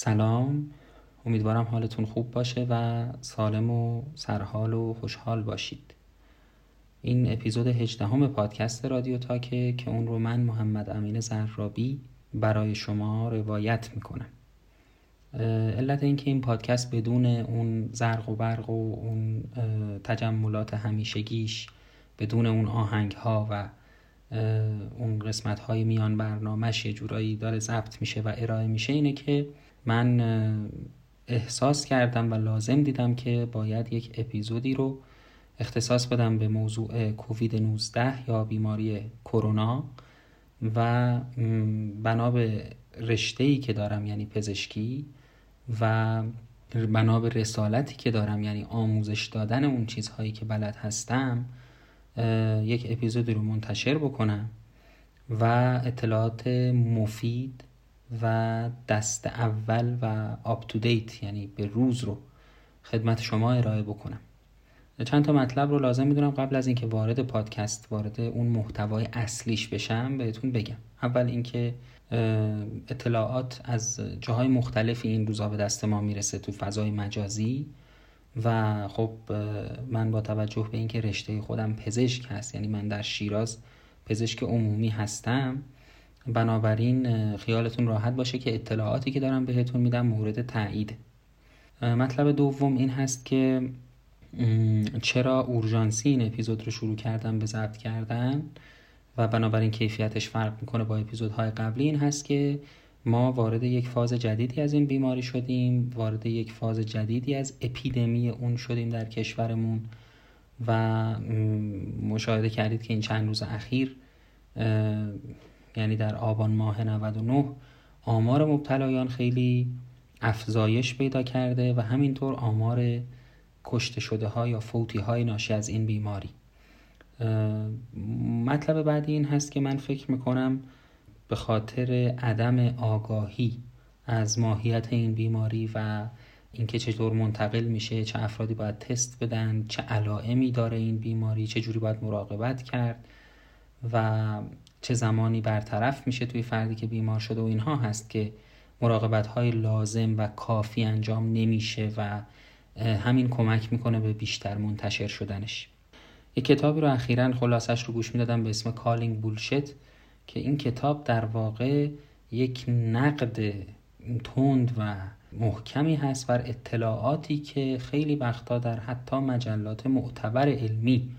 سلام. امیدوارم حالتون خوب باشه و سالم و سرحال و خوشحال باشید. این اپیزود هجدهم پادکست رادیو تاکه که اون رو من محمد امین زرابی برای شما روایت می‌کنم. علت اینکه این پادکست بدون اون زرق و برق و اون تجملات همیشگیش بدون اون آهنگ ها و اون قسمت های میان برنامهش یه جورایی داره ضبط میشه و ارائه میشه اینه که من احساس کردم و لازم دیدم که باید یک اپیزودی رو اختصاص بدم به موضوع کووید 19 یا بیماری کرونا و بنا به رشته که دارم یعنی پزشکی و بنا به رسالتی که دارم یعنی آموزش دادن اون چیزهایی که بلد هستم یک اپیزودی رو منتشر بکنم و اطلاعات مفید و دست اول و آپ تو دیت یعنی به روز رو خدمت شما ارائه بکنم. چند تا مطلب رو لازم می‌دونم قبل از اینکه وارد پادکست وارد اون محتوای اصلیش بشم بهتون بگم. اول اینکه اطلاعات از جاهای مختلفی این روزا به دست ما می‌رسه تو فضای مجازی و خب من با توجه به اینکه رشته خودم پزشک هست یعنی من در شیراز پزشک عمومی هستم بنابراین خیالتون راحت باشه که اطلاعاتی که دارم بهتون میدم مورد تایید. مطلب دوم این هست که چرا اورژانسی این اپیزود رو شروع کردم به ضبط کردن و بنابراین کیفیتش فرق می‌کنه با اپیزودهای قبلی این هست که ما وارد یک فاز جدیدی از این بیماری شدیم وارد یک فاز جدیدی از اپیدمی اون شدیم در کشورمون و مشاهده کردید که این چند روز اخیر یعنی در آبان ماه 99 آمار مبتلایان خیلی افزایش پیدا کرده و همینطور آمار کشته شده ها یا فوتی های ناشی از این بیماری. مطلب بعدی این هست که من فکر می‌کنم به خاطر عدم آگاهی از ماهیت این بیماری و اینکه چطور منتقل میشه چه افرادی باید تست بدن چه علائمی داره این بیماری چه جوری باید مراقبت کرد و چه زمانی برطرف میشه توی فردی که بیمار شده و اینها هست که مراقبت های لازم و کافی انجام نمیشه و همین کمک می‌کنه به بیشتر منتشر شدنش. یک کتابی رو اخیرا خلاصش رو گوش می‌دادم به اسم Calling Bullshit که این کتاب در واقع یک نقد تند و محکمی هست بر اطلاعاتی که خیلی وقتا در حتی مجلات معتبر علمی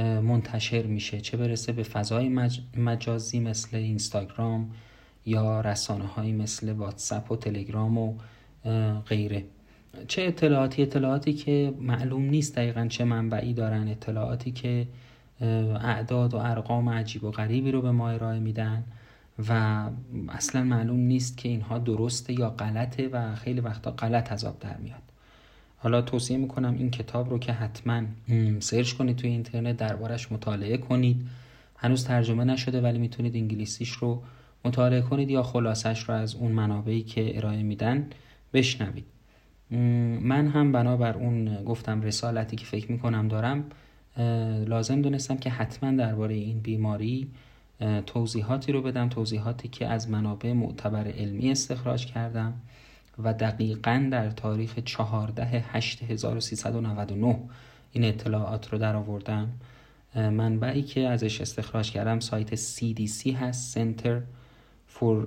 منتشر میشه. چه برسه به فضای مجازی مثل اینستاگرام یا رسانه های مثل واتساپ و تلگرام و غیره. چه اطلاعاتی؟ اطلاعاتی که معلوم نیست دقیقا چه منبعی دارن. اطلاعاتی که اعداد و ارقام عجیب و غریبی رو به ما ارائه میدن و اصلا معلوم نیست که اینها درسته یا غلطه و خیلی وقتا غلط از آب در میاد. حالا توصیه می‌کنم این کتاب رو که حتما سرچ کنید توی اینترنت دربارش مطالعه کنید. هنوز ترجمه نشده ولی می‌تونید انگلیسیش رو مطالعه کنید یا خلاصش رو از اون منابعی که ارائه میدن بشنوید. من هم بنابر اون گفتم رسالتی که فکر می‌کنم دارم لازم دونستم که حتما درباره این بیماری توضیحاتی رو بدم توضیحاتی که از منابع معتبر علمی استخراج کردم. و دقیقا در تاریخ 14 8 1399 این اطلاعات رو در آوردم. منبعی که ازش استخراج کردم سایت CDC هست Center for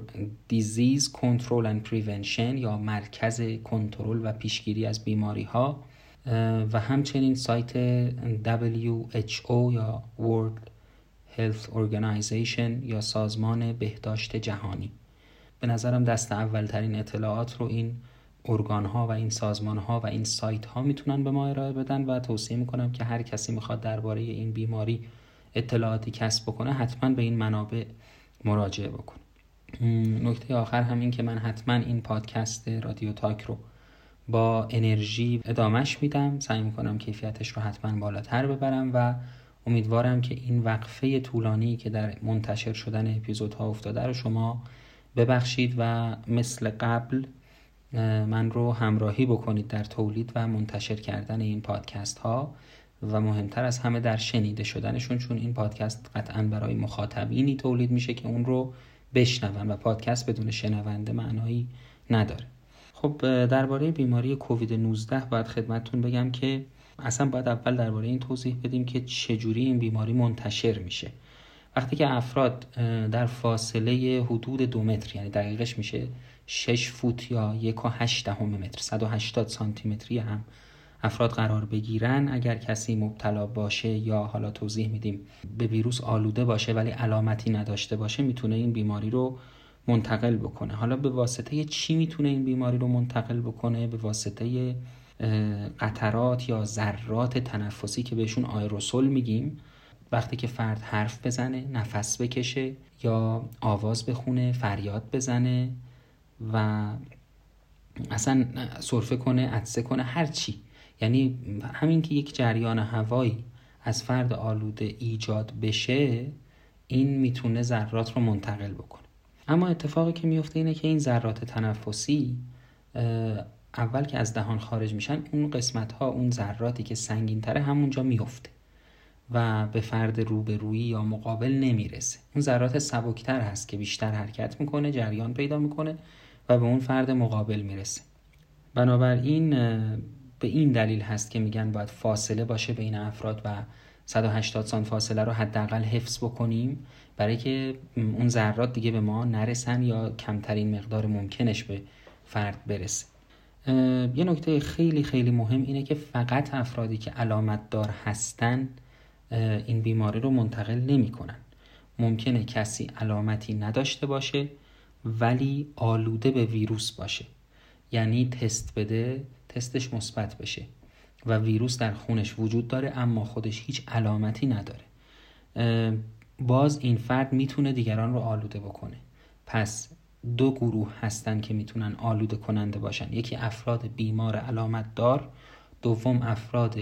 Disease Control and Prevention یا مرکز کنترل و پیشگیری از بیماری ها و همچنین سایت WHO یا World Health Organization یا سازمان بهداشت جهانی. به نظرم دست اول ترین اطلاعات رو این ارگان ها و این سازمان ها و این سایت ها می‌تونن به ما ارائه بدن و توصیه می‌کنم که هر کسی می‌خواد درباره این بیماری اطلاعاتی کسب بکنه حتما به این منابع مراجعه بکنه. نکته آخر هم این که من حتما این پادکست رادیو تاک رو با انرژی ادامش میدم. سعی می‌کنم کیفیتش رو حتما بالاتر ببرم و امیدوارم که این وقفه طولانی که در منتشر شدن اپیزودها افتاده رو شما ببخشید و مثل قبل من رو همراهی بکنید در تولید و منتشر کردن این پادکست ها و مهمتر از همه در شنیده شدنشون چون این پادکست قطعا برای مخاطبینی تولید میشه که اون رو بشنون و پادکست بدون شنونده معنایی نداره. خب درباره بیماری کووید 19 باید خدمتتون بگم که اصلا باید اول درباره این توضیح بدیم که چجوری این بیماری منتشر میشه. وقتی که افراد در فاصله حدود دو متر یعنی دقیقش میشه 6 فوت یا یک و هشت دهم متر 180 سانتی متری هم افراد قرار بگیرن. اگر کسی مبتلا باشه یا حالا توضیح میدیم به ویروس آلوده باشه ولی علامتی نداشته باشه می‌تونه این بیماری رو منتقل بکنه. حالا به واسطه چی می‌تونه این بیماری رو منتقل بکنه؟ به واسطه قطرات یا ذرات تنفسی که بهشون آیروسول میگیم. وقتی که فرد حرف بزنه نفس بکشه یا آواز بخونه فریاد بزنه و اصلا صرفه کنه عدسه کنه هر چی. یعنی همین که یک جریان هوایی از فرد آلوده ایجاد بشه این می‌تونه ذرات رو منتقل بکنه. اما اتفاقی که میفته اینه که این ذرات تنفسی اول که از دهان خارج میشن اون قسمت ها اون ذراتی که سنگین تره همونجا میفته و به فرد روبرویی یا مقابل نمی‌رسه. اون ذرات سبکتر هست که بیشتر حرکت می‌کنه جریان پیدا می‌کنه و به اون فرد مقابل می‌رسه. بنابراین به این دلیل هست که میگن باید فاصله باشه بین افراد و 180 سانت فاصله رو حداقل حفظ بکنیم برای که اون ذرات دیگه به ما نرسن یا کمترین مقدار ممکنش به فرد برسه. یه نکته خیلی خیلی مهم اینه که فقط افرادی که علامت دار هستن این بیماری رو منتقل نمی کنن. ممکنه کسی علامتی نداشته باشه ولی آلوده به ویروس باشه. یعنی تست بده تستش مثبت بشه. و ویروس در خونش وجود داره اما خودش هیچ علامتی نداره. باز این فرد می‌تونه دیگران رو آلوده بکنه. پس دو گروه هستن که می‌تونن آلوده کننده باشن. یکی افراد بیمار علامت دار دوم افراد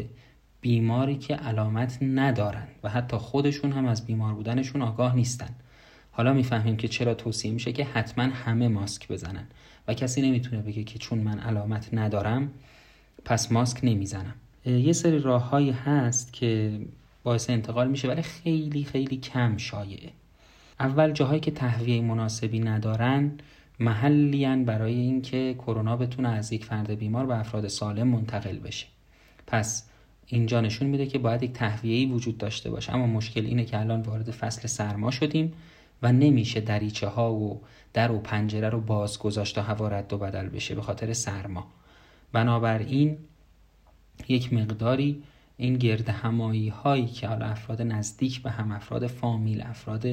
بیماری که علامت ندارن و حتی خودشون هم از بیمار بودنشون آگاه نیستن. حالا می‌فهمیم که چرا توصیه میشه که حتما همه ماسک بزنن. و کسی نمی‌تونه بگه که چون من علامت ندارم پس ماسک نمی‌زنم. یه سری راههایی هست که باعث انتقال میشه ولی خیلی خیلی کم شایعه. اول جاهایی که تهویه مناسبی ندارن محلیان برای اینکه کرونا بتونه از یک فرد بیمار به افراد سالم منتقل بشه. پس اینجا نشون میده که باید یک تهویه‌ای وجود داشته باشه. اما مشکل اینه که الان وارد فصل سرما شدیم و نمیشه دریچه ها و در و پنجره رو باز گذاشت تا هوا رد و بدل بشه به خاطر سرما. بنابراین یک مقداری این گرد همایی هایی که حالا افراد نزدیک به هم افراد فامیل افراد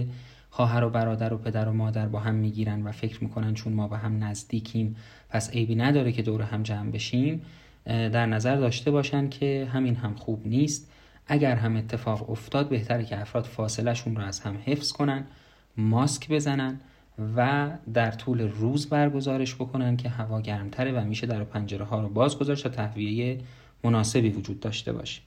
خواهر و برادر و پدر و مادر با هم می‌گیرن و فکر می‌کنن چون ما به هم نزدیکیم پس عیبی نداره که دور هم جمع بشیم. در نظر داشته باشن که همین هم خوب نیست. اگر هم اتفاق افتاد بهتره که افراد فاصلهشون رو از هم حفظ کنن ماسک بزنن و در طول روز برگزارش بکنن که هوا گرمتره و میشه در پنجره ها رو باز گذاشت تا تهویه مناسبی وجود داشته باشه.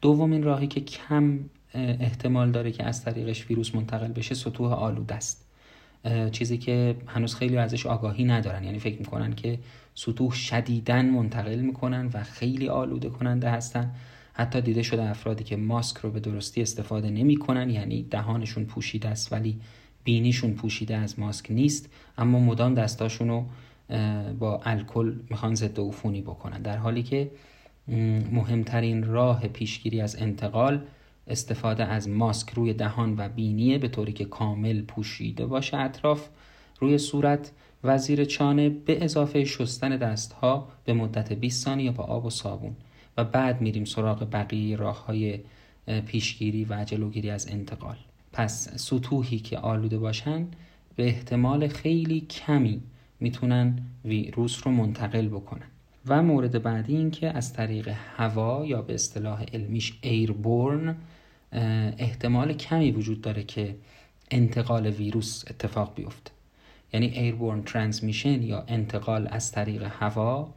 دومین راهی که کم احتمال داره که از طریقش ویروس منتقل بشه سطوح آلوده است. چیزی که هنوز خیلی ازش آگاهی ندارن. یعنی فکر می‌کنن که سطوح شدیدن منتقل می‌کنن و خیلی آلوده کننده هستن. حتی دیده شده افرادی که ماسک رو به درستی استفاده نمی‌کنن. یعنی دهانشون پوشیده است ولی بینیشون پوشیده از ماسک نیست. اما مدام دستاشون رو با الکل می‌خوان ضد عفونی بکنن. در حالی که مهمترین راه پیشگیری از انتقال استفاده از ماسک روی دهان و بینیه به طوری که کامل پوشیده باشه اطراف روی صورت و زیر چانه به اضافه شستن دستها به مدت 20 ثانیه با آب و صابون. و بعد میریم سراغ بقیه راه های پیشگیری و جلوگیری از انتقال. پس سطوحی که آلوده باشن به احتمال خیلی کمی می‌تونن ویروس رو منتقل بکنن. و مورد بعدی این که از طریق هوا یا به اصطلاح علمیش ایربورن احتمال کمی وجود داره که انتقال ویروس اتفاق بیفته. یعنی ایربورن ترانسمیشن یا انتقال از طریق هوا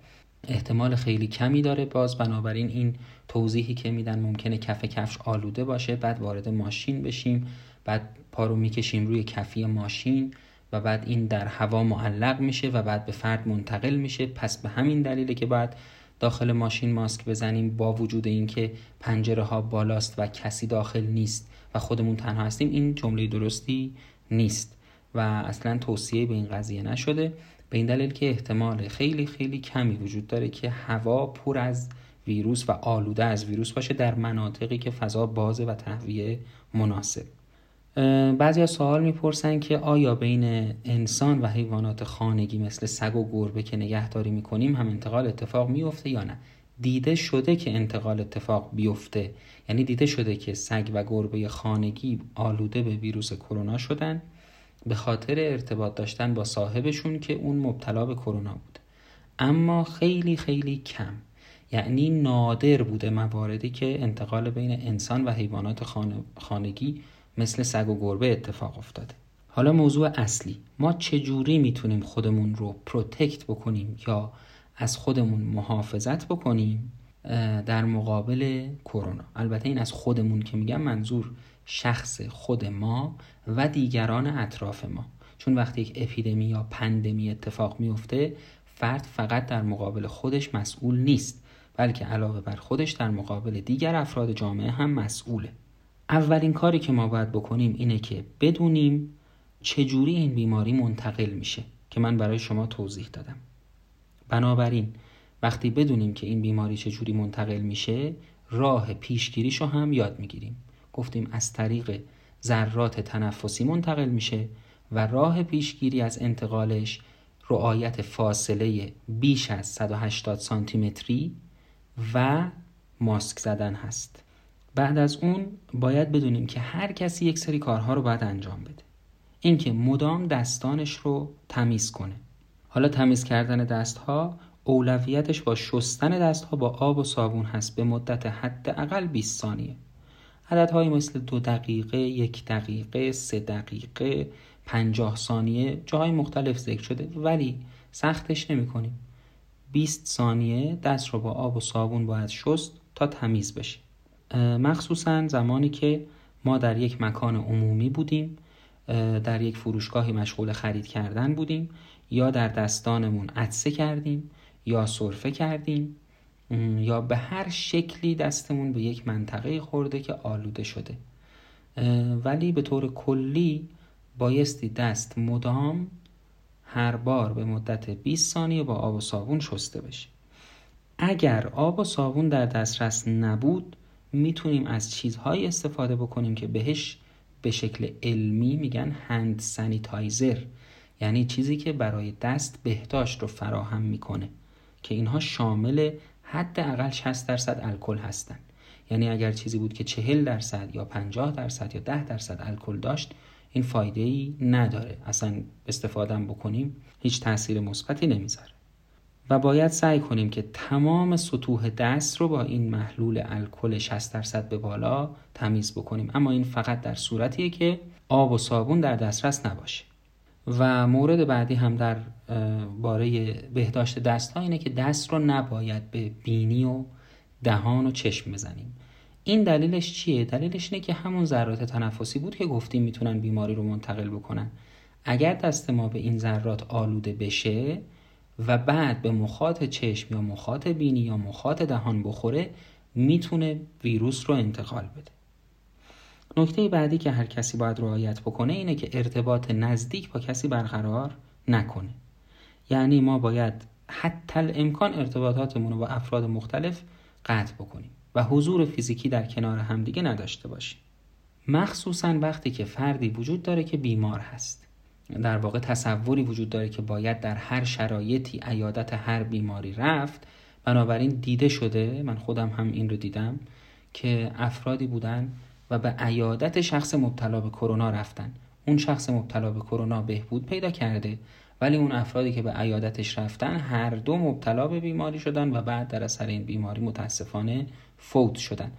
احتمال خیلی کمی داره. باز بنابراین این توضیحی که میدن ممکنه کف کفش آلوده باشه بعد وارد ماشین بشیم بعد پا رو می‌کشیم روی کفی ماشین و بعد این در هوا معلق میشه و بعد به فرد منتقل میشه. پس به همین دلیله که بعد داخل ماشین ماسک بزنیم با وجود اینکه پنجره ها بالاست و کسی داخل نیست و خودمون تنها هستیم این جمله درستی نیست و اصلا توصیه به این قضیه نشده. به این دلیل که احتمال خیلی خیلی کمی وجود داره که هوا پر از ویروس و آلوده از ویروس باشه در مناطقی که فضا بازه و تهویه مناسب. بعضی سوال می‌پرسن که آیا بین انسان و حیوانات خانگی مثل سگ و گربه که نگهداری می‌کنیم هم انتقال اتفاق میفته یا نه؟ دیده شده که انتقال اتفاق بیفته. یعنی دیده شده که سگ و گربه خانگی آلوده به ویروس کرونا شدن به خاطر ارتباط داشتن با صاحبشون که اون مبتلا به کرونا بود. اما خیلی خیلی کم. یعنی نادر بوده مواردی که انتقال بین انسان و حیوانات خانگی مثل سگ و گربه اتفاق افتاده. حالا موضوع اصلی. ما چجوری می‌تونیم خودمون رو protect بکنیم یا از خودمون محافظت بکنیم؟ در مقابل کرونا. البته این از خودمون که میگم منظور شخص خود ما و دیگران اطراف ما. چون وقتی یک اپیدمی یا پندمی اتفاق میفته فرد فقط در مقابل خودش مسئول نیست بلکه علاوه بر خودش در مقابل دیگر افراد جامعه هم مسئوله. اولین کاری که ما باید بکنیم اینه که بدونیم چجوری این بیماری منتقل میشه که من برای شما توضیح دادم. بنابراین وقتی بدونیم که این بیماری چجوری منتقل میشه راه پیشگیریشو هم یاد می‌گیریم. گفتیم از طریق ذرات تنفسی منتقل میشه و راه پیشگیری از انتقالش رعایت فاصله بیش از 180 سانتی متری و ماسک زدن هست. بعد از اون باید بدونیم که هر کسی یک سری کارها رو باید انجام بده. اینکه مدام دستانش رو تمیز کنه. حالا تمیز کردن دستها اولویتش با شستن دستها با آب و صابون هست به مدت حداقل 20 ثانیه. عددهایی مثل دو دقیقه، یک دقیقه، سه دقیقه، پنجاه ثانیه جاهای مختلف ذکر شده. ولی سختش نمی کنیم 20 ثانیه دست رو با آب و صابون باید شست تا تمیز بشه. مخصوصا زمانی که ما در یک مکان عمومی بودیم در یک فروشگاهی مشغول خرید کردن بودیم یا در دستانمون عدسه کردیم یا سرفه کردیم یا به هر شکلی دستمون به یک منطقه خورده که آلوده شده. ولی به طور کلی بایستی دست مدام هر بار به مدت 20 ثانیه با آب و صابون شسته بشه. اگر آب و صابون در دسترس نبود می‌تونیم از چیزهایی استفاده بکنیم که بهش به شکل علمی میگن هند سانیتایزر یعنی چیزی که برای دست بهداشت رو فراهم می‌کنه که اینها شامل حداقل 60 درصد الکل هستند یعنی اگر چیزی بود که 40 درصد یا 50 درصد یا 10 درصد الکل داشت این فایده ای نداره. اصلا استفاده بکنیم هیچ تاثیر مثبتی نمی‌ذاره. و باید سعی کنیم که تمام سطوح دست رو با این محلول الکل 60 درصد به بالا تمیز بکنیم. اما این فقط در صورتیه که آب و صابون در دسترس نباشه. و مورد بعدی هم در باره بهداشت دست ها اینه که دست رو نباید به بینی و دهان و چشم بزنیم. این دلیلش چیه؟ دلیلش اینه که همون ذرات تنفسی بود که گفتیم می‌تونن بیماری رو منتقل بکنن. اگر دست ما به این ذرات آلوده بشه و بعد به مخاط چشم یا مخاط بینی یا مخاط دهان بخوره می‌تونه ویروس رو انتقال بده. نکته بعدی که هر کسی باید رعایت بکنه اینه که ارتباط نزدیک با کسی برقرار نکنه. یعنی ما باید حتی امکان ارتباطاتمون رو با افراد مختلف قطع بکنیم و حضور فیزیکی در کنار همدیگه نداشته باشیم. مخصوصا وقتی که فردی وجود داره که بیمار هست. در واقع تصوری وجود داره که باید در هر شرایطی عیادت هر بیماری رفت. بنابراین دیده شده من خودم هم این رو دیدم که افرادی بودن و به عیادت شخص مبتلا به کرونا رفتن. اون شخص مبتلا به کرونا بهبود پیدا کرده ولی اون افرادی که به عیادتش رفتن هر دو مبتلا به بیماری شدن و بعد در اثر این بیماری متاسفانه فوت شدن.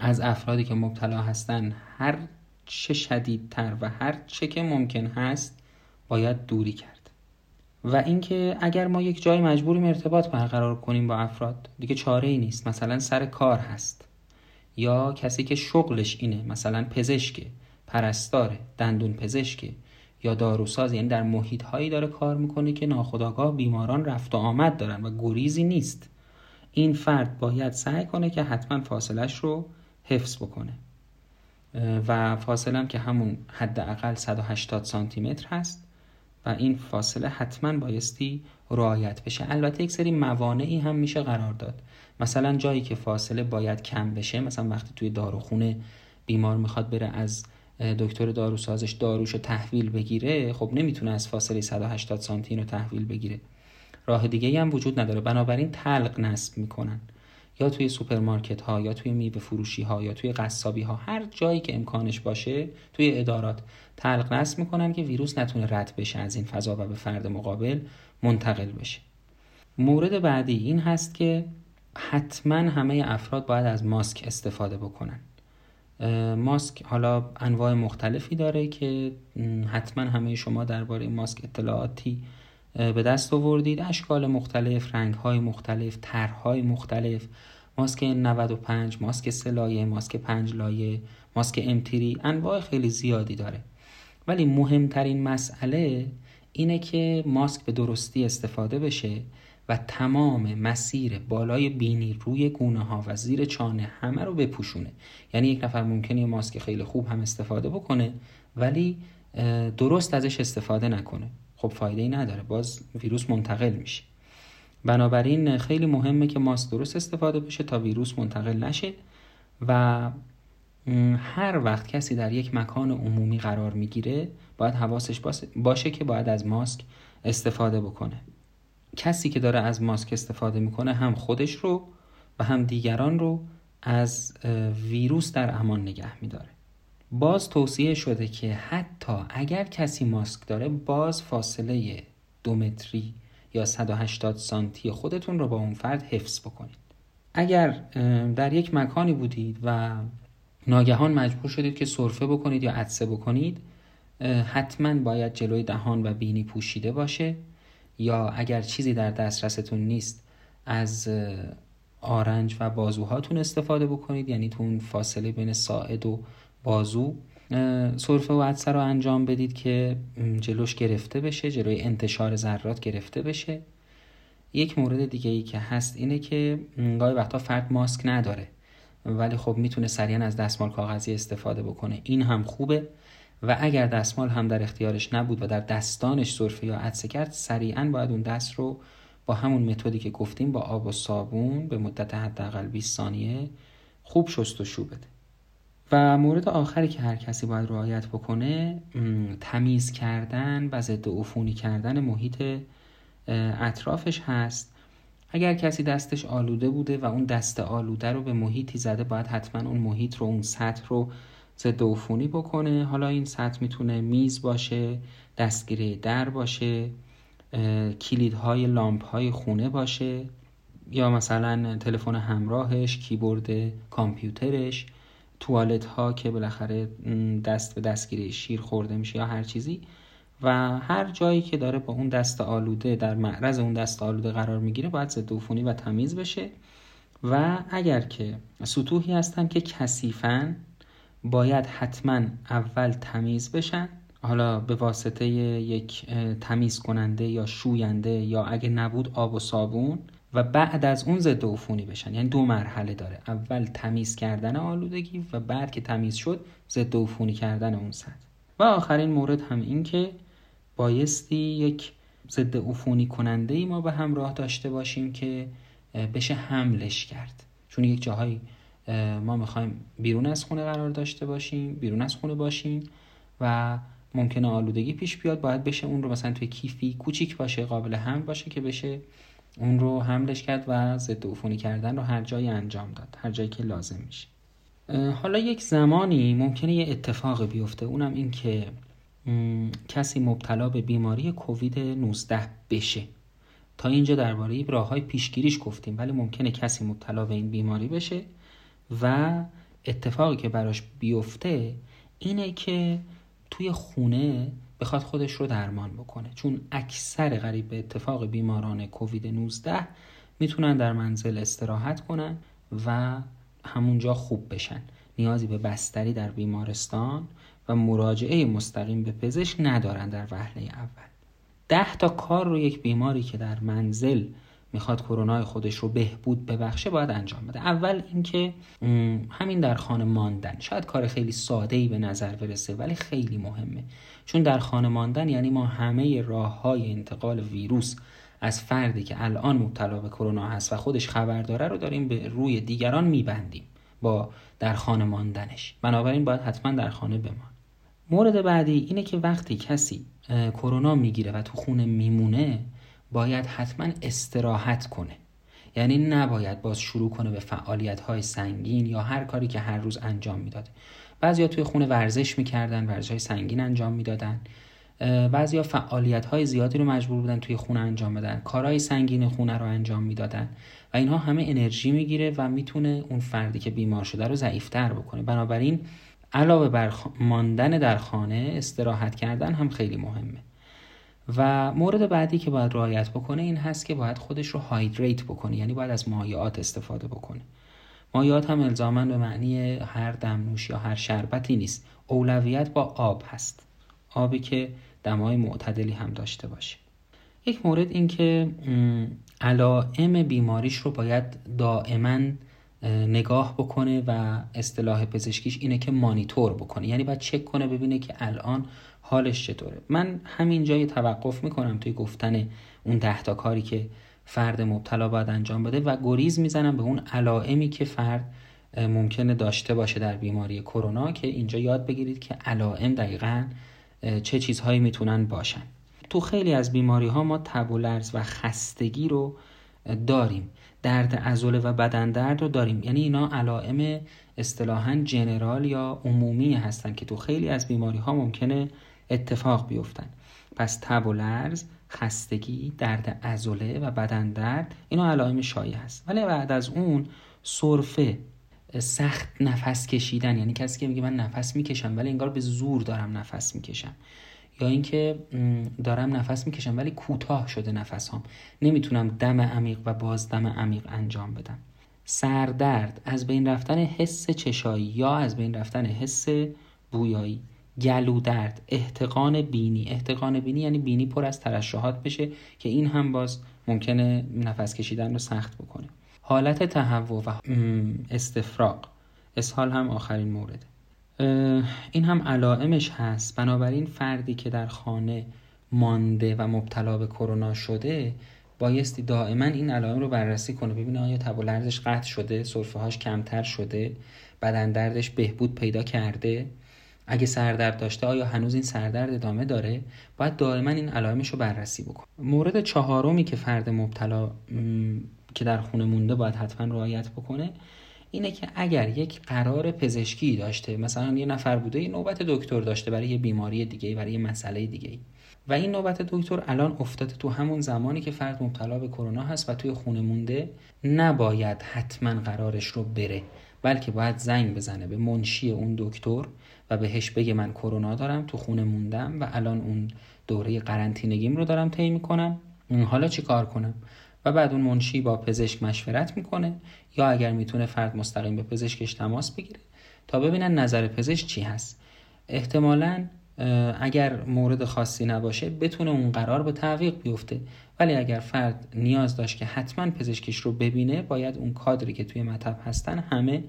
از افرادی که مبتلا هستن هر چه شدیدتر و هر چه که ممکن هست باید دوری کرد. و اینکه اگر ما یک جای مجبوریم ارتباط برقرار کنیم با افراد دیگه چاره ای نیست. مثلا سر کار هست. یا کسی که شغلش اینه مثلا پزشک پرستاره دندون پزشکه یا داروساز یعنی در محیط هایی داره کار می‌کنه که ناخداگاه بیماران رفت و آمد دارن و گریزی نیست. این فرد باید سعی کنه که حتما فاصلش رو حفظ بکنه. و فاصله که همون حداقل 180 سانتی متر هست و این فاصله حتما بایستی رعایت بشه. البته یک سری موانعی هم میشه قرار داد. مثلا جایی که فاصله باید کم بشه مثلا وقتی توی داروخونه بیمار می‌خواد بره از دکتر داروسازش داروشو تحویل بگیره خب نمی‌تونه از فاصله 180 سانتی رو تحویل بگیره. راه دیگه هم وجود نداره. بنابراین طلق نصب می‌کنن. یا توی سوپرمارکت ها یا توی میوه فروشی ها یا توی قصابی ها هر جایی که امکانش باشه توی ادارات طلق نصب می‌کنن که ویروس نتونه رد بشه از این فضا و به فرد مقابل منتقل بشه. مورد بعدی این هست که حتما همه افراد باید از ماسک استفاده بکنن. ماسک حالا انواع مختلفی داره که حتما همه شما درباره ماسک اطلاعاتی به دست آوردید. اشکال مختلف رنگهای مختلف طرحهای مختلف. ماسک 95 ماسک سه لایه ماسک پنج لایه ماسک امتیری انواع خیلی زیادی داره. ولی مهمترین مسئله اینه که ماسک به درستی استفاده بشه و تمام مسیر بالای بینی روی گونه ها و زیر چانه همه رو بپوشونه. یعنی یک نفر ممکنه ماسک خیلی خوب هم استفاده بکنه ولی درست ازش استفاده نکنه. خب فایده ای نداره باز ویروس منتقل میشه. بنابراین خیلی مهمه که ماسک درست استفاده بشه تا ویروس منتقل نشه و هر وقت کسی در یک مکان عمومی قرار می‌گیره باید حواسش باشه که باید از ماسک استفاده بکنه. کسی که داره از ماسک استفاده می‌کنه هم خودش رو و هم دیگران رو از ویروس در امان نگه میداره. باز توصیه شده که حتی اگر کسی ماسک داره باز فاصله دو متری یا 180 سانتی خودتون رو با اون فرد حفظ بکنید. اگر در یک مکانی بودید و ناگهان مجبور شدید که سرفه بکنید یا عدسه بکنید حتما باید جلوی دهان و بینی پوشیده باشه یا اگر چیزی در دسترستون نیست از آرنج و بازوهاتون استفاده بکنید یعنی تو اون فاصله بین ساعد و بازو. سرفه و عدسه رو انجام بدید که جلوش گرفته بشه جلوی انتشار ذرات گرفته بشه. یک مورد دیگه ای که هست اینه که گاهی وقتا فرد ماسک نداره ولی خب می‌تونه سریعا از دستمال کاغذی استفاده بکنه. این هم خوبه و اگر دستمال هم در اختیارش نبود و در دستانش سرفه یا عدسه کرد سریعا باید اون دست رو با همون متدی که گفتیم با آب و صابون به مدت حداقل 20 ثانیه خوب شست و شو بده. و مورد آخری که هر کسی باید رعایت بکنه تمیز کردن و ضد عفونی کردن محیط اطرافش هست. اگر کسی دستش آلوده بوده و اون دست آلوده رو به محیطی زده باید حتما اون محیط رو اون سطح رو ضد عفونی بکنه. حالا این سطح می‌تونه میز باشه دستگیره در باشه کلیدهای لامپ های خونه باشه یا مثلا تلفن همراهش کیبورد کامپیوترش. توالت ها که بالاخره دست به دستگیره شیر خورده میشه یا هر چیزی. و هر جایی که داره با اون دست آلوده در معرض اون دست آلوده قرار می‌گیره باید ضد و تمیز بشه. و اگر که سطوحی هستن که کثیفن باید حتما اول تمیز بشن حالا به واسطه یک تمیز کننده یا شوینده یا اگه نبود آب و صابون و بعد از اون ضد عفونی بشن. یعنی دو مرحله داره. اول تمیز کردن آلودگی و بعد که تمیز شد ضد عفونی کردن اون سطح. و آخرین مورد هم این که بایستی یک ضد عفونی کننده ای ما به همراه داشته باشیم که بشه حملش کرد. چون یک جاهایی ما می‌خوایم بیرون از خونه قرار داشته باشیم بیرون از خونه باشیم و ممکنه آلودگی پیش بیاد. باید بشه اون رو مثلا توی کیفی کوچیک باشه قابل حمل باشه که بشه اون رو حملش کرد و ضد عفونی کردن رو هر جایی انجام داد هر جایی که لازم میشه. حالا یک زمانی ممکنه یه اتفاق بیفته اونم این که کسی مبتلا به بیماری کووید 19 بشه. تا اینجا درباره راه های پیشگیریش گفتیم ولی ممکنه کسی مبتلا به این بیماری بشه و اتفاقی که براش بیفته اینه که توی خونه بخواد خودش رو درمان بکنه. چون اکثر غریب به اتفاق بیماران کووید 19 می‌تونن در منزل استراحت کنن و همونجا خوب بشن. نیازی به بستری در بیمارستان و مراجعه مستقیم به پزشک ندارن در وهله اول. ده تا کار رو یک بیماری که در منزل می‌خواد کرونا خودش رو بهبود ببخشه باید انجام بده. اول اینکه همین در خانه ماندن. شاید کار خیلی ساده ای به نظر برسه ولی خیلی مهمه. چون در خانه ماندن یعنی ما همه راه های انتقال ویروس از فردی که الان مبتلا به کرونا هست و خودش خبر داره رو داریم به روی دیگران میبندیم با در خانه ماندنش. بنابراین باید حتما در خانه بمان مورد بعدی اینه که وقتی کسی کرونا می‌گیره و تو خونه میمونه باید حتما استراحت کنه. یعنی نباید باز شروع کنه به فعالیت های سنگین یا هر کاری که هر روز انجام می‌داده. بعضیا توی خونه ورزش می‌کردن ورزش های سنگین انجام می‌دادن. بعضیا فعالیت های زیادی رو مجبور بودن توی خونه انجام بدن. کارهای سنگین خونه رو انجام می‌دادن. و اینها همه انرژی می‌گیره و می‌تونه اون فردی که بیمار شده رو ضعیفتر بکنه. بنابراین علاوه بر ماندن در خانه استراحت کردن هم خیلی مهمه. و مورد بعدی که باید رعایت بکنه این هست که باید خودش رو هایدریت بکنه. یعنی باید از مایعات استفاده بکنه. مایعات هم الزاما به معنی هر دمنوش یا هر شربتی نیست. اولویت با آب هست. آبی که دمای معتدلی هم داشته باشه. یک مورد این که علائم بیماریش رو باید دائما نگاه بکنه و اصطلاح پزشکیش اینه که مانیتور بکنه. یعنی باید چک کنه ببینه که الان حالش چطوره. من همین جای توقف می‌کنم توی گفتن اون ده تا کاری که فرد مبتلا باید انجام بده و گریز می‌زنم به اون علائمی که فرد ممکنه داشته باشه در بیماری کرونا که اینجا یاد بگیرید که علائم دقیقا چه چیزهایی می‌تونن باشن. تو خیلی از بیماری ها ما تب و لرز و خستگی رو داریم. درد عضله و بدن درد رو داریم. یعنی اینا علائم اصطلاحا جنرال یا عمومی هستن که تو خیلی از بیماری ها ممکنه اتفاق بیفتن. پس تب و لرز خستگی درد عضله و بدن درد اینا علائم شایع هست. ولی بعد از اون سرفه سخت نفس کشیدن یعنی کسی که میگه من نفس می‌کشم ولی انگار به زور دارم نفس می‌کشم. یا اینکه دارم نفس می‌کشم ولی کوتاه شده نفس هم نمی‌تونم دم عمیق و باز دم عمیق انجام بدم. سردرد از بین رفتن حس چشایی یا از بین رفتن حس بویایی. گلو درد احتقان بینی. احتقان بینی یعنی بینی پر از ترشحات بشه که این هم باز ممکنه نفس کشیدن رو سخت بکنه. حالت تهوع و استفراغ. اسهال هم آخرین مورده. این هم علائمش هست. بنابراین فردی که در خانه مانده و مبتلا به کرونا شده بایستی دائما این علائم رو بررسی کنه. ببینه آیا تب و لرزش قطع شده سرفه هاش کمتر شده بدن دردش بهبود پیدا کرده. اگه سردرد داشته آیا هنوز این سردرد ادامه داره؟ باید دائما این علائمش رو بررسی بکنه مورد چهارمی که فرد مبتلا که در خونه مونده باید حتما رعایت بکنه اینه که اگر یک قرار پزشکی داشته مثلا یه نفر بوده یه نوبت دکتر داشته برای یه بیماری دیگه برای یه مسئله دیگه و این نوبت دکتر الان افتاده تو همون زمانی که فرد مبتلا به کرونا هست و توی خونه مونده نباید حتما قرارش رو بره بلکه باید زنگ بزنه به منشی اون دکتر و بهش بگه من کرونا دارم تو خونه موندم و الان اون دوره قرنطینگیم رو دارم طی می‌کنم. حالا چی کار کنم؟ و بعد اون منشی با پزشک مشورت می‌کنه یا اگر می‌تونه فرد مستقیم به پزشکش تماس بگیره. تا ببینن نظر پزشک چی هست. احتمالا اگر مورد خاصی نباشه بتونه اون قرار به تعویق بیفته. ولی اگر فرد نیاز داشت که حتما پزشکش رو ببینه باید اون کادری که توی مطب هستن همه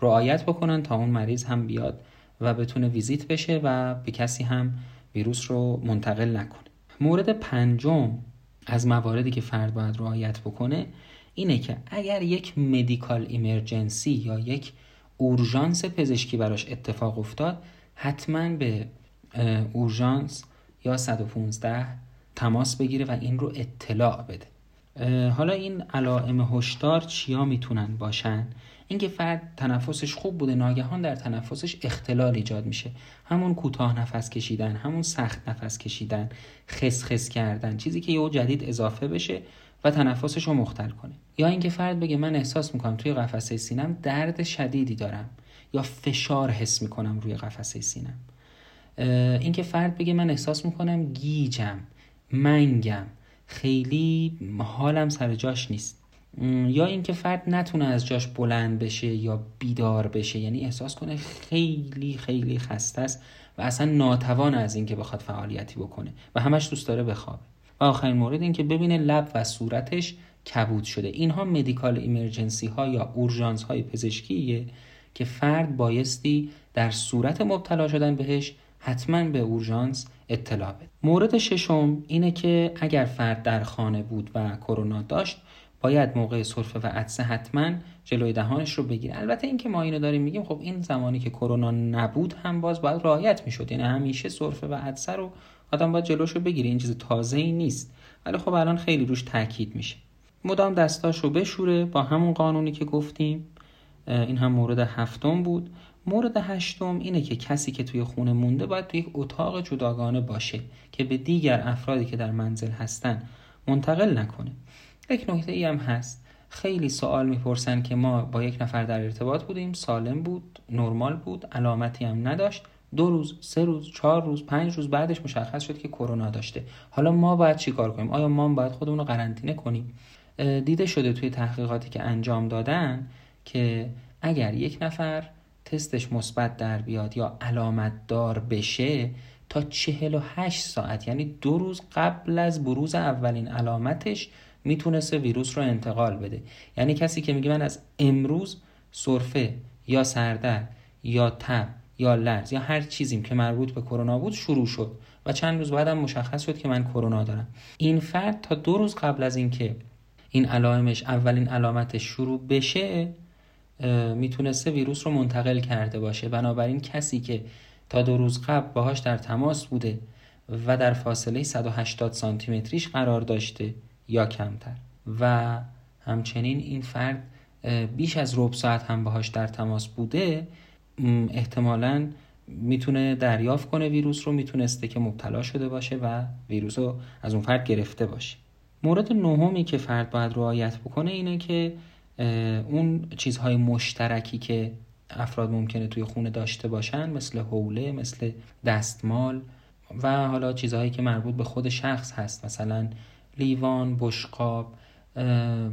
رعایت بکنن تا اون مریض هم بیاد و بتونه ویزیت بشه و به کسی هم ویروس رو منتقل نکنه. مورد پنجم از مواردی که فرد باید رعایت بکنه اینه که اگر یک مدیکال ایمرجنسی یا یک اورژانس پزشکی براش اتفاق افتاد حتما به اورژانس یا 115 تماس بگیره و این رو اطلاع بده. حالا این علائم هشدار چیا می‌تونن باشن؟ اینکه فرد تنفسش خوب بوده ناگهان در تنفسش اختلال ایجاد میشه. همون کوتاه نفس کشیدن همون سخت نفس کشیدن خس خس کردن چیزی که یه جدید اضافه بشه و تنفسش رو مختل کنه. یا اینکه فرد بگه من احساس می‌کنم توی قفسه سینم درد شدیدی دارم یا فشار حس می‌کنم روی قفسه سینم. اینکه فرد بگه من احساس می‌کنم گیجم منگم خیلی حالم سر جاش نیست. یا اینکه فرد نتونه از جاش بلند بشه یا بیدار بشه یعنی احساس کنه خیلی خیلی خسته است و اصلا ناتوان از اینکه بخواد فعالیتی بکنه و همش دوست داره بخوابه. و آخرین مورد این که ببینه لب و صورتش کبود شده. اینها مدیکال ایمرجنسی ها یا اورژانس های پزشکیه که فرد بایستی در صورت مبتلا شدن بهش حتما به اورژانس اطلاع بده. مورد ششم اینه که اگر فرد در خانه بود و کرونا داشت باید موقع سرفه و عدسه حتما جلوی دهانش رو بگیره. البته اینکه ما اینو داریم میگیم خب این زمانی که کرونا نبود هم باز باید رعایت می‌شد. یعنی همیشه سرفه و عدسه رو آدم باید جلوش رو بگیره. این چیز تازه ای نیست. ولی خب الان خیلی روش تاکید میشه. مدام دستاش رو بشوره با همون قانونی که گفتیم. این هم مورد هفتم بود. مورد هشتم اینه که کسی که توی خونه مونده باید توی یک اتاق جداگانه باشه که به دیگر افرادی که در منزل هستن منتقل نکنه. یک نکته ای هم هست. خیلی سوال می‌پرسن که ما با یک نفر در ارتباط بودیم سالم بود نرمال بود علامتی هم نداشت. دو روز سه روز چهار روز پنج روز بعدش مشخص شد که کرونا داشته. حالا ما باید چیکار کنیم؟ آیا ما باید خودمون رو قرنطینه کنیم؟ دیده شده توی تحقیقاتی که انجام دادن که اگر یک نفر تستش مثبت در بیاد یا علامت دار بشه تا 48 ساعت یعنی دو روز قبل از بروز اولین علامتش می‌تونسته ویروس رو انتقال بده. یعنی کسی که میگه من از امروز سرفه یا سردرد یا تب یا لرز یا هر چیزیم که مربوط به کرونا بود شروع شد و چند روز بعدم مشخص شد که من کرونا دارم. این فرد تا دو روز قبل از اینکه این علائمش اولین علامتش شروع بشه می‌تونسته ویروس رو منتقل کرده باشه. بنابراین کسی که تا دو روز قبل باهاش در تماس بوده و در فاصله 180 سانتی متریش قرار داشته یا کمتر. و همچنین این فرد بیش از ربع ساعت هم باهاش در تماس بوده احتمالا می‌تونه دریافت کنه ویروس رو می‌تونسته که مبتلا شده باشه و ویروس رو از اون فرد گرفته باشه. مورد نهمی که فرد باید رعایت بکنه اینه که اون چیزهای مشترکی که افراد ممکنه توی خونه داشته باشن مثل حوله مثل دستمال و حالا چیزهایی که مربوط به خود شخص هست. مثلا لیوان بشقاب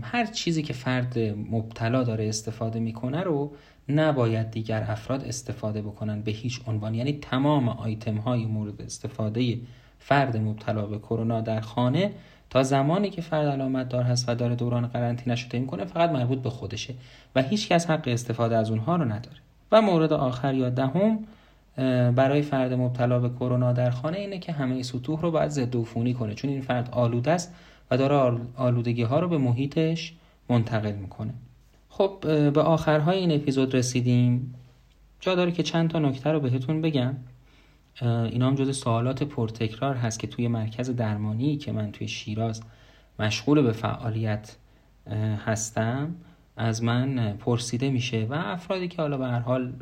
هر چیزی که فرد مبتلا داره استفاده می‌کنه رو نباید دیگر افراد استفاده بکنن به هیچ عنوان. یعنی تمام آیتم های مورد استفاده فرد مبتلا به کرونا در خانه تا زمانی که فرد علامت دار هست و داره دوران قرنطینه شده می‌کنه فقط مربوط به خودشه و هیچ کس حق استفاده از اونها رو نداره. و مورد آخر یا دهم برای فرد مبتلا به کرونا در خانه اینه که همه سطوح رو باید ضد عفونی کنه. چون این فرد آلوده است و داره آلودگی ها رو به محیطش منتقل می‌کنه. خب به آخرهای این اپیزود رسیدیم. جا داره که چند تا نکته رو بهتون بگم. اینا هم جز سوالات پرتکرار هست که توی مرکز درمانی که من توی شیراز مشغول به فعالیت هستم از من پرسیده میشه و افرادی که حالا به هر حال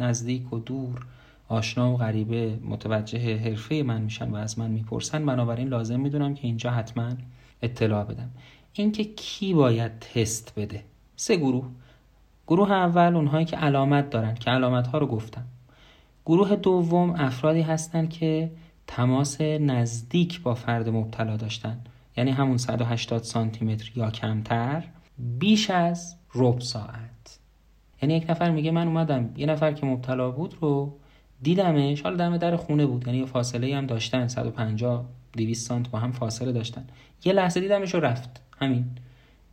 نزدیک و دور آشنا و غریبه متوجه حرفه من میشن و از من می‌پرسن بنابراین لازم می‌دونم که اینجا حتما اطلاع بدم. اینکه کی باید تست بده؟ سه گروه. گروه اول اونهایی که علامت دارن که علامت ها رو گفتم. گروه دوم افرادی هستند که تماس نزدیک با فرد مبتلا داشتن. یعنی همون 180 سانتی متر یا کمتر بیش از ربع ساعت. یعنی یک نفر میگه من اومدم یه نفر که مبتلا بود رو دیدمش. حالا دم در خونه بود. یعنی فاصله هم داشتن. 150 200 سانت با هم فاصله داشتن. یه لحظه دیدمش و رفت. همین.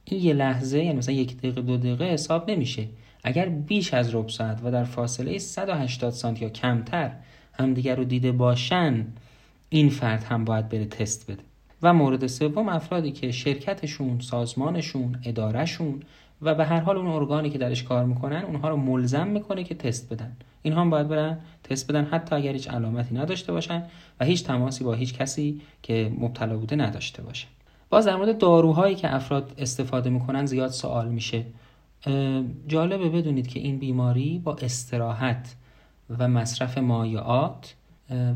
این یه لحظه یعنی مثلا یک دقیقه دو دقیقه حساب نمیشه. اگر بیش از ربع ساعت و در فاصله 180 سانت یا کمتر همدیگر رو دیده باشن این فرد هم باید بره تست بده. و مورد سوم افرادی که شرکتشون سازمانشون ادارهشون و به هر حال اون ارگانی که درش کار می‌کنن اونها رو ملزم می‌کنه که تست بدن. اینها هم باید برن تست بدن حتی اگر هیچ علامتی نداشته باشن و هیچ تماسی با هیچ کسی که مبتلا بوده نداشته باشه. باز در مورد داروهایی که افراد استفاده می‌کنن زیاد سوال میشه. جالبه بدونید که این بیماری با استراحت و مصرف مایعات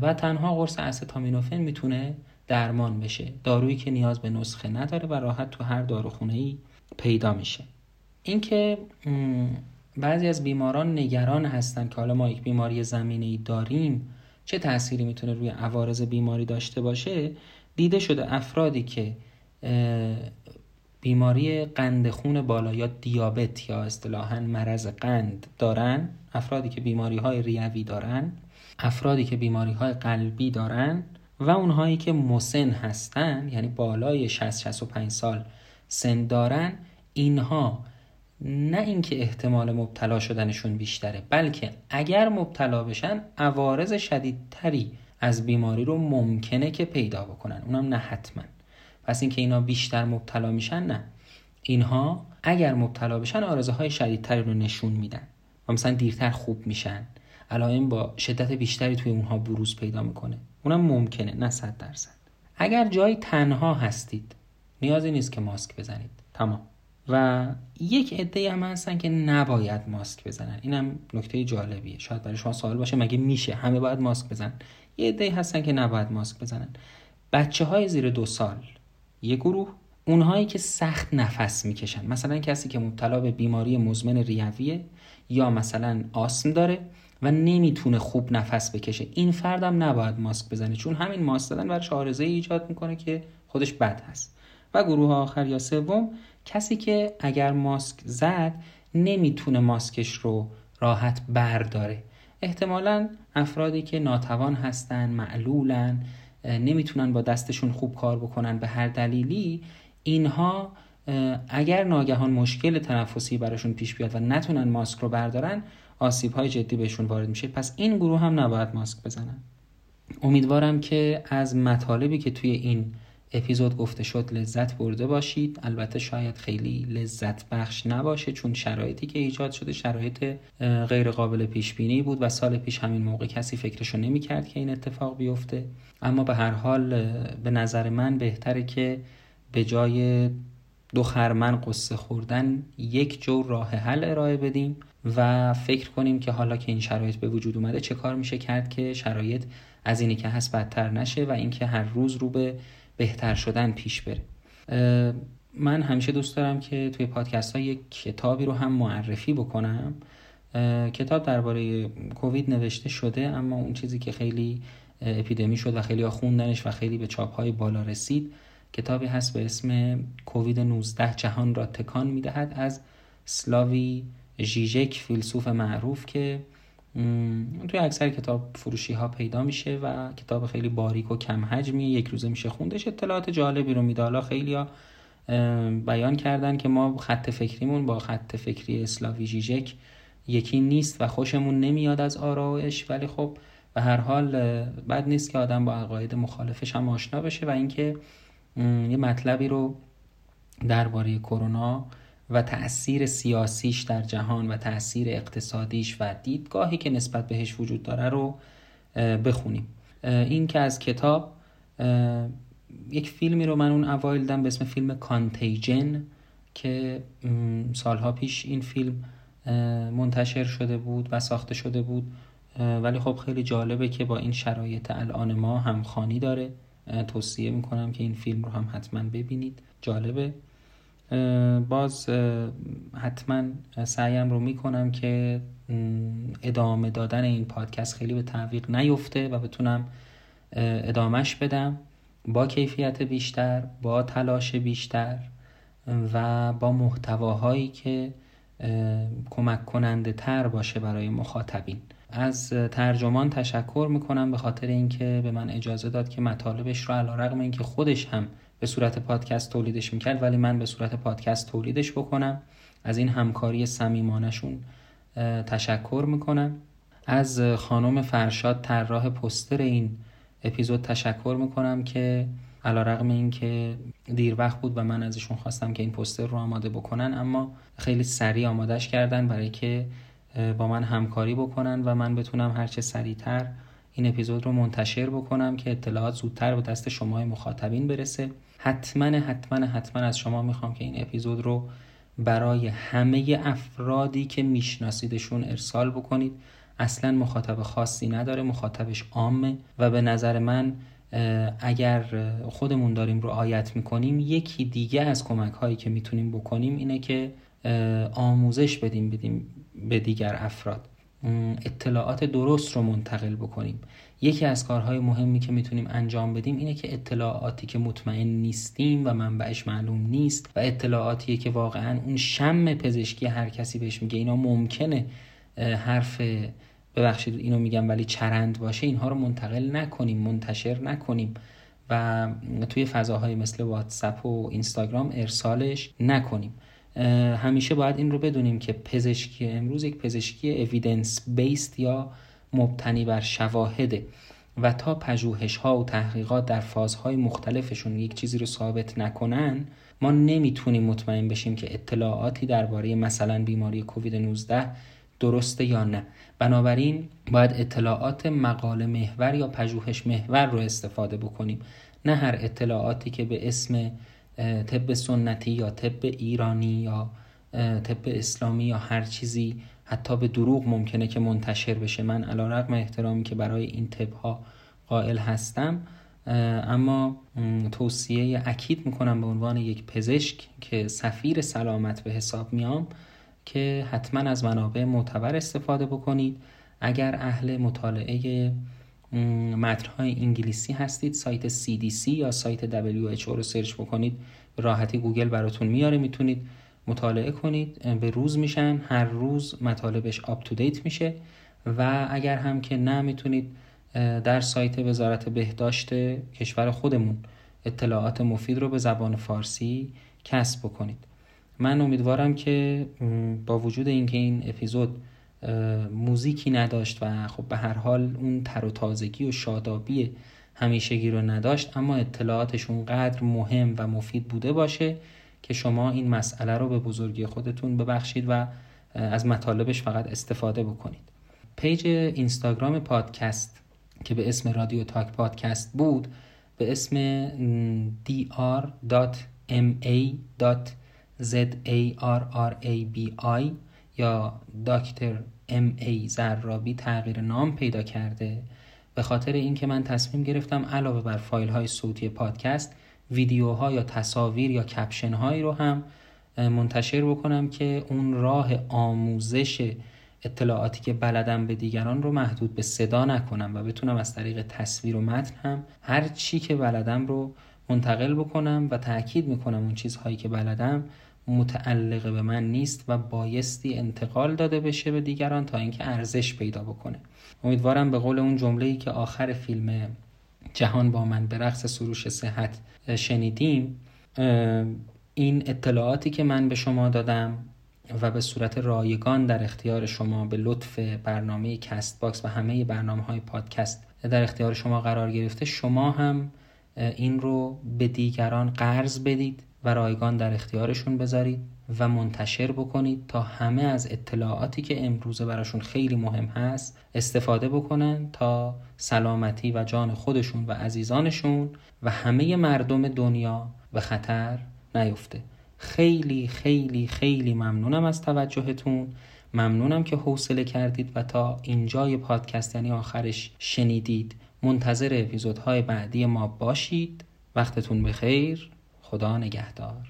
و تنها قرص استامینوفن می‌تونه درمان بشه. دارویی که نیاز به نسخه نداره و راحت تو هر داروخونه ای پیدا میشه. اینکه بعضی از بیماران نگران هستن که حالا ما یک بیماری زمینه ای داریم چه تأثیری می‌تونه روی عوارض بیماری داشته باشه؟ دیده شده افرادی که بیماری قند خون بالا یا دیابت یا اصطلاحا مرض قند دارن افرادی که بیماری های ریوی دارن افرادی که بیماری های قلبی دارن و اونهایی که مسن هستن یعنی بالای 60 65 سال سن دارن اینها نه اینکه احتمال مبتلا شدنشون بیشتره بلکه اگر مبتلا بشن عوارض شدیدتری از بیماری رو ممکنه که پیدا بکنن. اونم نه حتما. پس اینکه اینا بیشتر مبتلا میشن نه. اینها اگر مبتلا بشن آرزه های شدیدتری رو نشون میدن. و مثلا دیرتر خوب میشن. علائم با شدت بیشتری توی اونها بروز پیدا می‌کنه. اونم ممکنه نه صد درصد. اگر جایی تنها هستید نیازی نیست که ماسک بزنید. تمام. و یک عده هم هستن که نباید ماسک بزنن. اینم نکته جالبیه. شاید برای شما سوال باشه مگه میشه؟ همه باید ماسک بزنن. یه عده هستن که نباید ماسک بزنن. بچه های زیر دو سال یه گروه اونهایی که سخت نفس می‌کشن. مثلا کسی که مبتلا به بیماری مزمن ریویه یا مثلا آسم داره و نمی‌تونه خوب نفس بکشه. این فردم نباید ماسک بزنه چون همین ماسک زدن براش آرزه ایجاد می‌کنه که خودش بد هست. و گروه آخر یا سوم کسی که اگر ماسک زد نمی‌تونه ماسکش رو راحت برداره. احتمالا افرادی که ناتوان هستن معلولن نمی‌تونن با دستشون خوب کار بکنن به هر دلیلی اینها اگر ناگهان مشکل تنفسی براشون پیش بیاد و نتونن ماسک رو بردارن آسیب های جدی بهشون وارد میشه. پس این گروه هم نباید ماسک بزنن. امیدوارم که از مطالبی که توی این اپیزود گفته شد لذت برده باشید. البته شاید خیلی لذت بخش نباشه چون شرایطی که ایجاد شده شرایط غیر قابل پیش بینی بود و سال پیش همین موقع کسی فکرشو نمی‌کرد که این اتفاق بیفته. اما به هر حال به نظر من بهتره که به جای دو خرمن قصه خوردن یک جور راه حل ارائه بدیم و فکر کنیم که حالا که این شرایط به وجود اومده چه کار میشه کرد که شرایط از اینی که هست بدتر نشه و اینکه هر روز رو به بهتر شدن پیش بره. من همیشه دوست دارم که توی پادکست ها یک کتابی رو هم معرفی بکنم. کتاب درباره کووید نوشته شده اما اون چیزی که خیلی اپیدمی شد و خیلی خوندنش و خیلی به چاپ های بالا رسید کتابی هست به اسم کووید 19 جهان را تکان می‌دهد از سلاوی ژیژک فیلسوف معروف که توی اکثر کتاب فروشی ها پیدا میشه و کتاب خیلی باریک و کم حجمیه یک روزه میشه خوندش. اطلاعات جالبی رو میده حالا خیلی ها بیان کردن که ما خط فکریمون با خط فکری اسلاوی ژیژک یکی نیست و خوشمون نمیاد از آرایش. ولی خب به هر حال بد نیست که آدم با عقاید مخالفش هم آشنا بشه و اینکه یه مطلبی رو درباره کرونا و تأثیر سیاسیش در جهان و تأثیر اقتصادیش و دیدگاهی که نسبت بهش وجود داره رو بخونیم. این که از کتاب یک فیلمی رو من اون اوایل دم به اسم فیلم کانتیجن که سالها پیش این فیلم منتشر شده بود و ساخته شده بود. ولی خب خیلی جالبه که با این شرایط الان ما هم خانی داره توصیه می‌کنم که این فیلم رو هم حتما ببینید. جالبه. باز حتما سعیم رو می‌کنم که ادامه دادن این پادکست خیلی به تعویق نیفته و بتونم ادامهش بدم. با کیفیت بیشتر با تلاش بیشتر و با محتواهایی که کمک کننده تر باشه برای مخاطبین. از ترجمان تشکر می‌کنم به خاطر اینکه به من اجازه داد که مطالبش رو علا رقم اینکه خودش هم به صورت پادکست تولیدش می‌کرد ولی من به صورت پادکست تولیدش بکنم. از این همکاری صمیمانشون تشکر می‌کنم. از خانم فرشاد طراح پستر این اپیزود تشکر می‌کنم که علا رقم این که دیر وقت بود و من ازشون خواستم که این پستر رو آماده بکنن اما خیلی سریع آمادش کردن برای که با من همکاری بکنن و من بتونم هرچه سریعتر این اپیزود رو منتشر بکنم که اطلاعات زودتر به دست شما مخاطبین برسه. حتما حتما حتما از شما می‌خوام که این اپیزود رو برای همه افرادی که میشناسیدشون ارسال بکنید. اصلا مخاطب خاصی نداره مخاطبش عامه و به نظر من اگر خودمون داریم رو آیت می‌کنیم یکی دیگه از کمک هایی که می‌تونیم بکنیم اینه که آموزش بدیم بدیم به دیگر افراد. اطلاعات درست رو منتقل بکنیم. یکی از کارهای مهمی که می‌تونیم انجام بدیم اینه که اطلاعاتی که مطمئن نیستیم و منبعش معلوم نیست و اطلاعاتی که واقعا اون شم پزشکی هر کسی بهش میگه. اینا ممکنه حرف ببخشید اینو میگم ولی چرند باشه. اینها رو منتقل نکنیم منتشر نکنیم و توی فضاهای مثل واتساپ و اینستاگرام ارسالش نکنیم. همیشه باید این رو بدونیم که پزشکی امروز یک پزشکی اویدنس بیست یا مبتنی بر شواهده و تا پژوهش ها و تحقیقات در فازهای مختلفشون یک چیزی رو ثابت نکنن ما نمی‌تونیم مطمئن بشیم که اطلاعاتی درباره مثلا بیماری کووید 19 درسته یا نه. بنابراین باید اطلاعات مقاله محور یا پژوهش محور رو استفاده بکنیم. نه هر اطلاعاتی که به اسم طب سنتی یا طب ایرانی یا طب اسلامی یا هر چیزی حتی به دروغ ممکنه که منتشر بشه. من علا رقم احترامی که برای این طب ها قائل هستم اما توصیه اکید می‌کنم به عنوان یک پزشک که سفیر سلامت به حساب میام که حتما از منابع معتبر استفاده بکنید. اگر اهل مطالعه متنهای انگلیسی هستید سایت CDC یا سایت WHO رو search بکنید راحتی گوگل براتون میاره می‌تونید مطالعه کنید. به روز میشن. هر روز مطالبش up to date میشه. و اگر هم که نه می‌تونید در سایت وزارت بهداشت کشور خودمون اطلاعات مفید رو به زبان فارسی کسب بکنید. من امیدوارم که با وجود اینکه این اپیزود موزیکی نداشت و خب به هر حال اون تر و تازگی و شادابی همیشگی رو نداشت اما اطلاعاتش اونقدر مهم و مفید بوده باشه که شما این مسئله رو به بزرگی خودتون ببخشید و از مطالبش فقط استفاده بکنید. page اینستاگرام پادکست که به اسم رادیو تاک پادکست بود به اسم dr.ma.zarrabi یا دکتر ام ای زرابی تغییر نام پیدا کرده. به خاطر اینکه من تصمیم گرفتم علاوه بر فایل های صوتی پادکست ویدیوها یا تصاویر یا کپشن هایی رو هم منتشر بکنم که اون راه آموزش اطلاعاتی که بلدم به دیگران رو محدود به صدا نکنم و بتونم از طریق تصویر و متن هم هر چی که بلدم رو منتقل بکنم و تاکید می‌کنم اون چیزهایی که بلدم متعلق به من نیست و بایستی انتقال داده بشه به دیگران تا اینکه ارزش پیدا بکنه. امیدوارم به قول اون جمله ای که آخر فیلم جهان با من به رقص سروش صحت شنیدیم این اطلاعاتی که من به شما دادم و به صورت رایگان در اختیار شما به لطف برنامه Castbox و همه برنامه های پادکست در اختیار شما قرار گرفته شما هم این رو به دیگران قرض بدید و رایگان در اختیارشون بذارید. و منتشر بکنید تا همه از اطلاعاتی که امروزه براشون خیلی مهم هست استفاده بکنن تا سلامتی و جان خودشون و عزیزانشون و همه مردم دنیا به خطر نیفته. خیلی خیلی خیلی ممنونم از توجهتون. ممنونم که حوصله کردید و تا اینجای پادکست یعنی آخرش شنیدید. منتظر اپیزودهای بعدی ما باشید. وقتتون بخیر. خدا نگهدار.